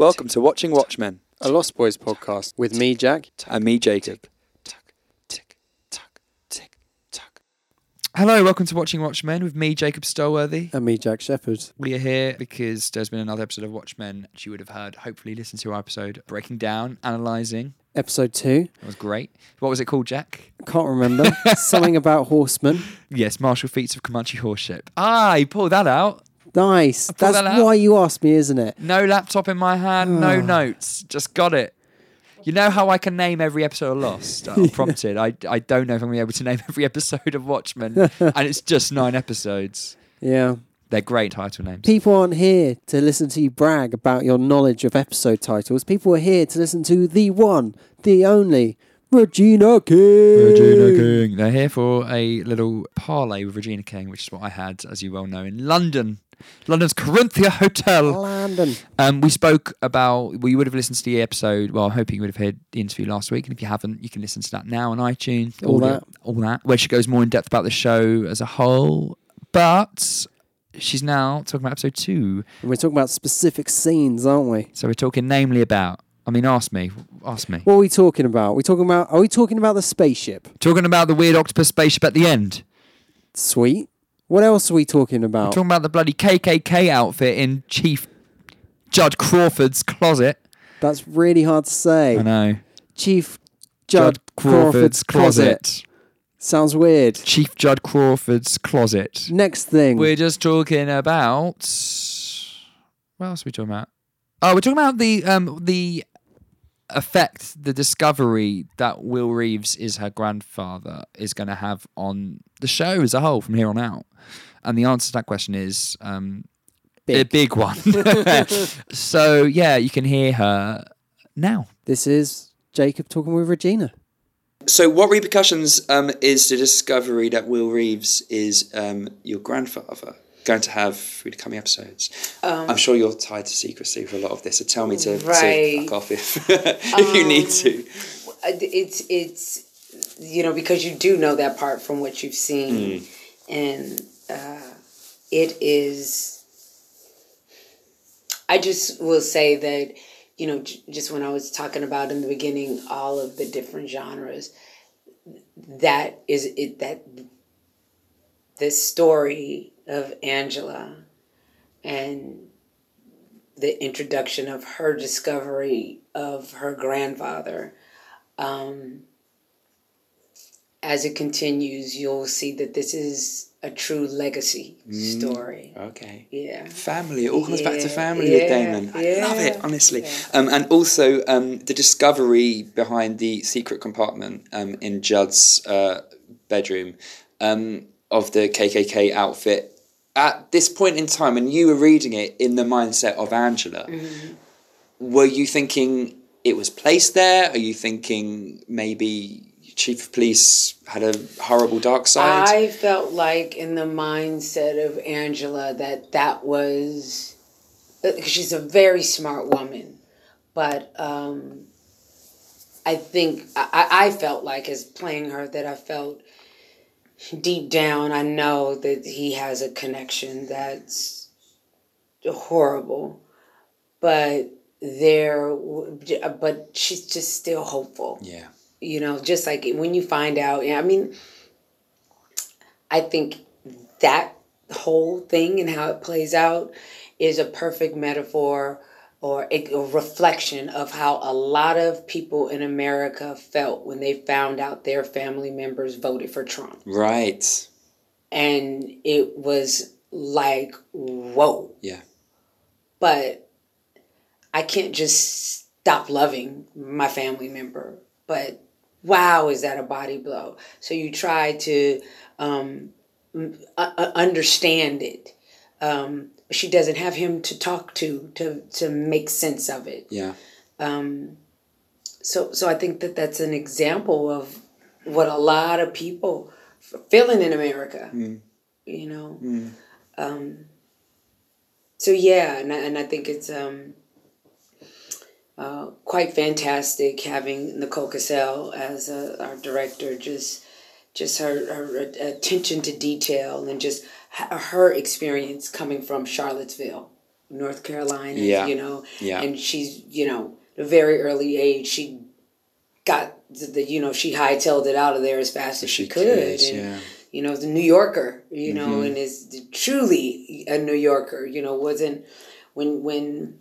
Welcome to Watching Watchmen a Lost Boys podcast with me, Jack. and me, Jacob. Hello, welcome to Watching Watchmen with me, Jacob Stolworthy. And me, Jack Shepherd. We are here because there's been another episode of Watchmen which you would have heard. Hopefully, listen to our episode breaking down, analysing. Episode two. It was great. What was it called, Jack? Can't remember. Something about horsemen. Yes, Martial Feats of Comanche Horseship. Ah, you pulled that out. Nice. That's that why you asked me, isn't it? No laptop in my hand, no ah. notes. Just got it. You know how I can name every episode of Lost? Unprompted. I, I don't know if I'm going to be able to name every episode of Watchmen. and it's just nine episodes. Yeah. They're great title names. People aren't here to listen to you brag about your knowledge of episode titles. People are here to listen to the one, the only, Regina King. Regina King. They're here for a little parlay with Regina King, which is what I had, as you well know, in London. London's Corinthia Hotel. London. Um, we spoke about. Well, you would have listened to the episode. Well, I'm hoping you would have heard the interview last week, and if you haven't, you can listen to that now on iTunes. All audio- that. all that, where she goes more in depth about the show as a whole. But she's now talking about episode two. And we're talking about specific scenes, aren't we? So we're talking namely about. I mean, ask me. Ask me. What are we talking about? we talking about are we talking about the spaceship? Talking about the weird octopus spaceship at the end. Sweet. What else are we talking about? Talking about the bloody KKK outfit in Chief Judge Crawford's closet. That's really hard to say. I know. Chief Judd Crawford's, closet. Sounds weird. Chief Judd Crawford's closet. Next thing. We're just talking about. What else are we talking about? Oh, we're talking about the um the effect, the discovery that Will Reeves is her grandfather is going to have on the show as a whole from here on out. And the answer to that question is um, a Big. big one. so yeah, you can hear her now. This is Jacob talking with Regina. So, what repercussions um, is the discovery that Will Reeves is um, your grandfather going to have through the coming episodes? I'm sure you're tied to secrecy for a lot of this, so tell me to, Right. to fuck off if, if you need to. Uh, it's it's you know because you do know that part from what you've seen and uh, it is i just will say that you know just when i was talking about in the beginning all of the different genres that is it that this story of angela and the introduction of her discovery of her grandfather um, as it continues, you'll see that this is a true legacy story. Okay. Yeah. Family, it all comes back to Yeah, family with Damon. I love it, yeah, honestly. Um, and also um, the discovery behind the secret compartment um, in Judd's uh, bedroom um, of the KKK outfit. At this point in time, and you were reading it in the mindset of Angela, Mm-hmm. were you thinking it was placed there? Are you thinking maybe Chief of Police had a horrible dark side? I felt like in the mindset of Angela that that was because she's a very smart woman, but um, I think I, I felt like as playing her that I felt deep down I know that he has a connection that's horrible, but there, uh, but she's just still hopeful yeah. you know just like when you find out yeah, i mean i think that whole thing and how it plays out is a perfect metaphor or a, reflection of how a lot of people in america felt when they found out their family members voted for trump Right. and it was like whoa Yeah. but I can't just stop loving my family member. But wow, is that a body blow? So you try to um, understand it. Um, she doesn't have him to talk to to to make sense of it. Yeah. Um, so so I think that that's an example of what a lot of people feeling in America. You know. Um, so yeah, and I, and I think it's um, uh, quite fantastic having Nicole Kassell as uh, our director. Just just her, her attention to detail and just her experience coming from Charlottesville. North Carolina. Yeah. You know, Yeah. and she's you know at a very early age she got the, you know she hightailed it out of there as fast as she, could. and, yeah. you know, the New Yorker, you know, Mm-hmm. and is truly a New Yorker, you know, wasn't when when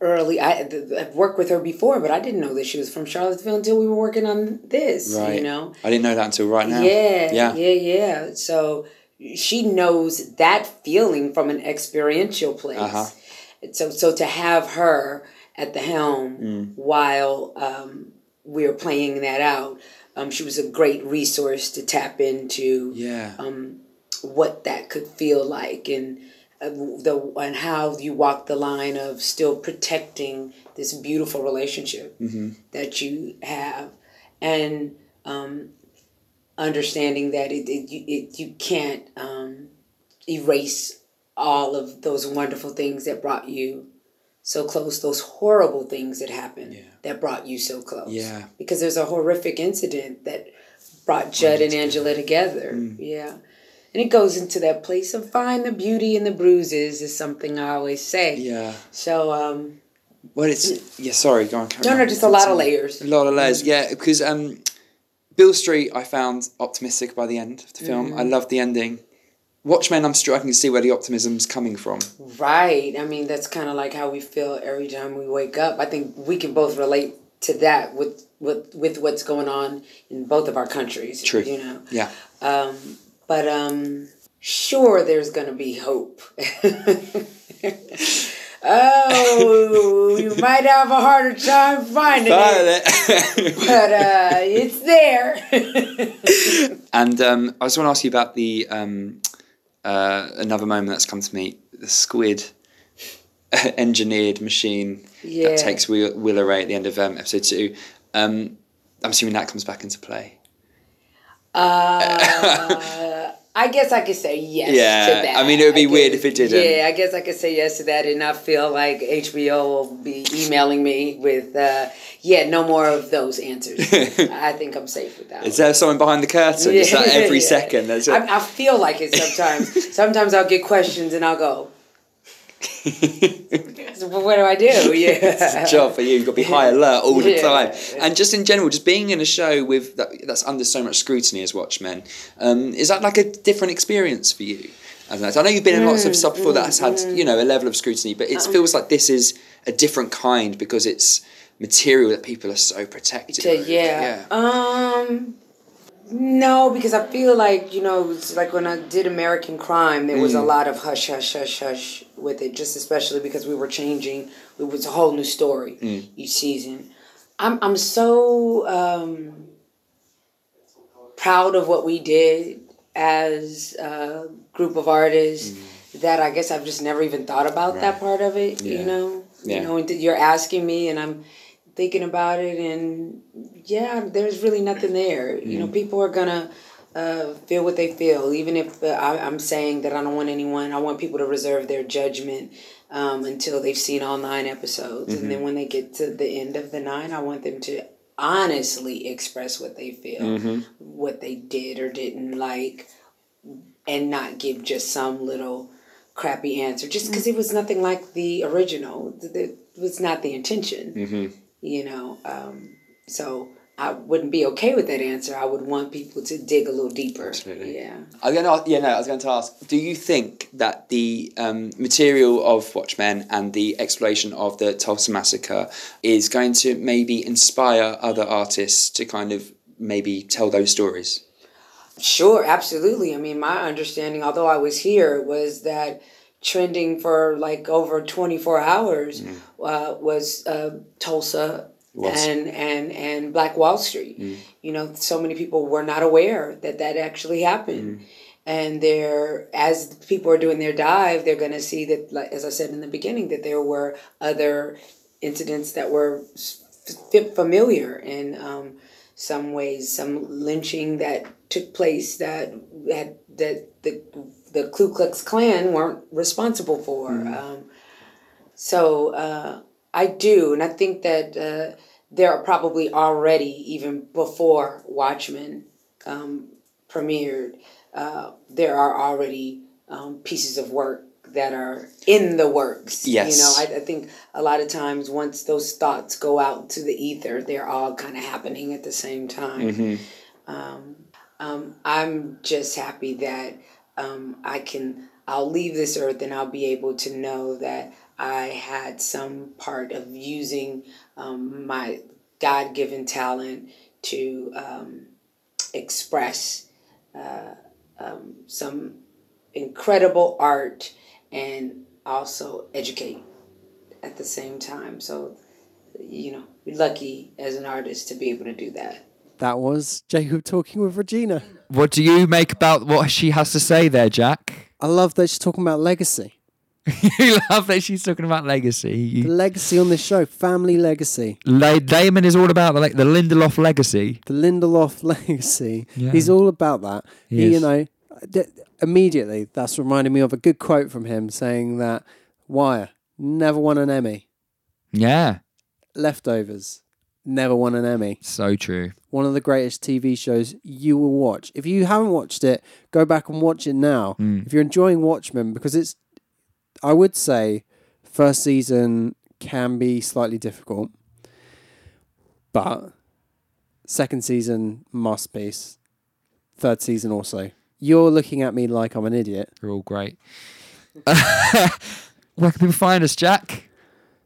early I I've worked with her before, but I didn't know that she was from Charlottesville until we were working on this, Right. you know. I didn't know that until right now. Yeah, Yeah. yeah, yeah. So she knows that feeling from an experiential place. Uh-huh. So so to have her at the helm Mm. while um, we were playing that out, um, she was a great resource to tap into Yeah. um, what that could feel like and the and how you walk the line of still protecting this beautiful relationship Mm-hmm. that you have and um, understanding that it, it, you, it you can't um, erase all of those wonderful things that brought you so close those horrible things that happened Yeah. that brought you so close Yeah. because there's a horrific incident that brought Judd and Angela together. Mm. Yeah. And it goes into that place of find the beauty in the bruises is something I always say. Yeah. So um Well, it's yeah. Sorry, go on. Carry no on. no just a lot of layers. A lot of layers. Yeah, because um, Beale Street, I found optimistic by the end of the film. I loved the ending. Watchmen, I'm struggling to see where the optimism's coming from. Right. I mean that's kind of like how we feel every time we wake up. I think we can both relate to that with with with what's going on in both of our countries. True. You know. Yeah. Um, but um, sure, there's gonna be hope. oh, you might have a harder time finding it, but uh, it's there. and um, I just want to ask you about the um, uh, another moment that's come to me: the squid engineered machine Yeah. that takes Will, Willa Ray at the end of um, episode two. Um, I'm assuming that comes back into play. Uh, I guess I could say yes Yeah, to that. I mean, it would be I weird guess- if it didn't. Yeah, I guess I could say yes to that and not feel like HBO will be emailing me with, uh, yeah, no more of those answers. I think I'm safe with that. Is there someone behind the curtain? Is that every Yeah. second? There's a- I, I feel like it sometimes. sometimes I'll get questions and I'll go, so what do I do? Yeah. it's a job for you. You've got to be high alert all the Yeah. time. And just in general, just being in a show with that, that's under so much scrutiny as Watchmen, um, is that like a different experience for you? I, know. I know you've been in lots of stuff before that has had you know a level of scrutiny, but it feels like this is a different kind because it's material that people are so protective. Of. yeah. Um. No, because I feel like you know, it's like when I did American Crime, there was a mm. lot of hush, hush, hush, hush with it. Just especially because we were changing. It was a whole new story mm. each season. I'm I'm so um, proud of what we did as a group of artists mm. that I guess I've just never even thought about that part of it. Yeah. You know, Yeah. you know, you're asking me, and I'm thinking about it, and yeah, there's really nothing there. You know, people are gonna uh, feel what they feel, even if uh, I, I'm saying that I don't want anyone. I want people to reserve their judgment um, until they've seen all nine episodes, and then when they get to the end of the nine, I want them to honestly express what they feel, what they did or didn't like, and not give just some little crappy answer. Just because it was nothing like the original. It was not the intention, hmm you know. Um, so I wouldn't be okay with that answer. I would want people to dig a little deeper. Absolutely. Yeah. I was going to, ask, yeah, no, I was going to ask. Do you think that the um, material of Watchmen and the exploration of the Tulsa massacre is going to maybe inspire other artists to kind of maybe tell those stories? Sure, absolutely. I mean, my understanding, although I was here, was that trending for like over 24 hours uh, was uh, Tulsa and, and, and Black Wall Street. You know, so many people were not aware that that actually happened. And they're, as people are doing their dive, they're going to see that, like, as I said in the beginning, that there were other incidents that were f- familiar in um, some ways, some lynching that took place that had that the the Ku Klux Klan weren't responsible for. Um, so uh, I do, and I think that uh, there are probably already even before Watchmen um, premiered, uh, there are already um, pieces of work that are in the works. Yes. You know, I, I think a lot of times once those thoughts go out to the ether, they're all kind of happening at the same time. Um, um, I'm just happy that um, I can, I'll leave this earth and I'll be able to know that I had some part of using um, my God given talent to um, express uh, um, some incredible art and also educate at the same time. So, you know, we're lucky as an artist to be able to do that. That was Jacob talking with Regina. What do you make about what she has to say there, Jack? I love that she's talking about legacy. you love that she's talking about legacy. The legacy on this show, family legacy. La- Damon is all about the, like, the Lindelof legacy. The Lindelof legacy. Yeah. He's all about that. He He, you know, d- immediately that's reminded me of a good quote from him saying that Wire never won an Emmy. Yeah, Leftovers never won an Emmy. so true. One of the greatest TV shows you will watch. If you haven't watched it, go back and watch it now. Mm. If you're enjoying Watchmen, because it's, I would say, first season can be slightly difficult, but second season masterpiece, third season also. You're looking at me like I'm an idiot. They're all great. Where can people find us, Jack?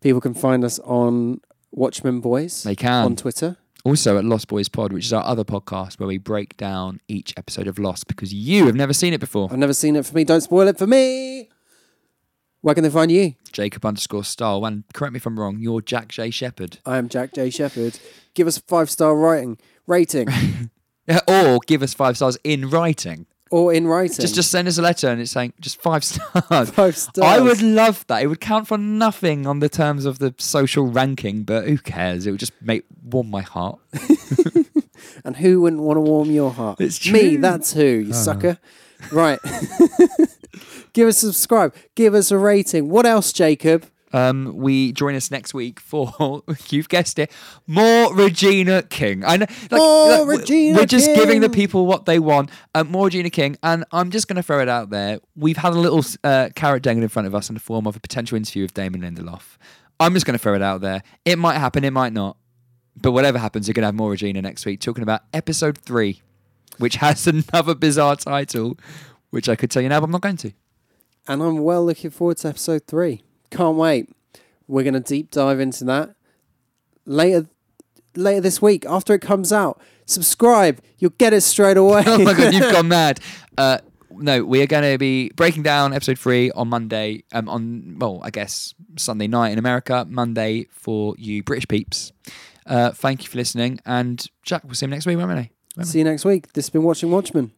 People can find us on Watchmen Boys They can. on Twitter. Also at Lost Boys Pod, which is our other podcast where we break down each episode of Lost because you have never seen it before. I've never seen it for me. Don't spoil it for me. Where can they find you? Jacob underscore style. And correct me if I'm wrong, you're Jack J. Shepherd. I am Jack J. Shepherd. Give us a five star writing rating Yeah, Or give us five stars in writing. Or in writing. Just just send us a letter and it's saying just five stars. five stars. I would love that. It would count for nothing on the terms of the social ranking, but who cares? It would just make warm my heart. And who wouldn't want to warm your heart? It's Me, that's who, you ah. sucker. Right. Give us a subscribe. Give us a rating. What else, Jacob? Um, we join us next week for you've guessed it, more Regina King. I know, like, More like, we- Regina We're just giving the people what they want. Um, more Regina King, and I'm just going to throw it out there. We've had a little uh, carrot dangled in front of us in the form of a potential interview with Damon Lindelof. I'm just going to throw it out there. It might happen, it might not, but whatever happens, you're going to have more Regina next week, talking about episode three, which has another bizarre title, which I could tell you now, but I'm not going to. And I'm well looking forward to episode three. Can't wait. We're going to deep dive into that later later this week after it comes out. Subscribe. You'll get it straight away. oh my god, you've gone mad. Uh, no, we are going to be breaking down episode three on Monday. Um, on well, I guess Sunday night in America, Monday for you British peeps. Uh, thank you for listening, and Jack, we'll see you next week, won't we? Won't we? See you next week. This has been Watching Watchmen.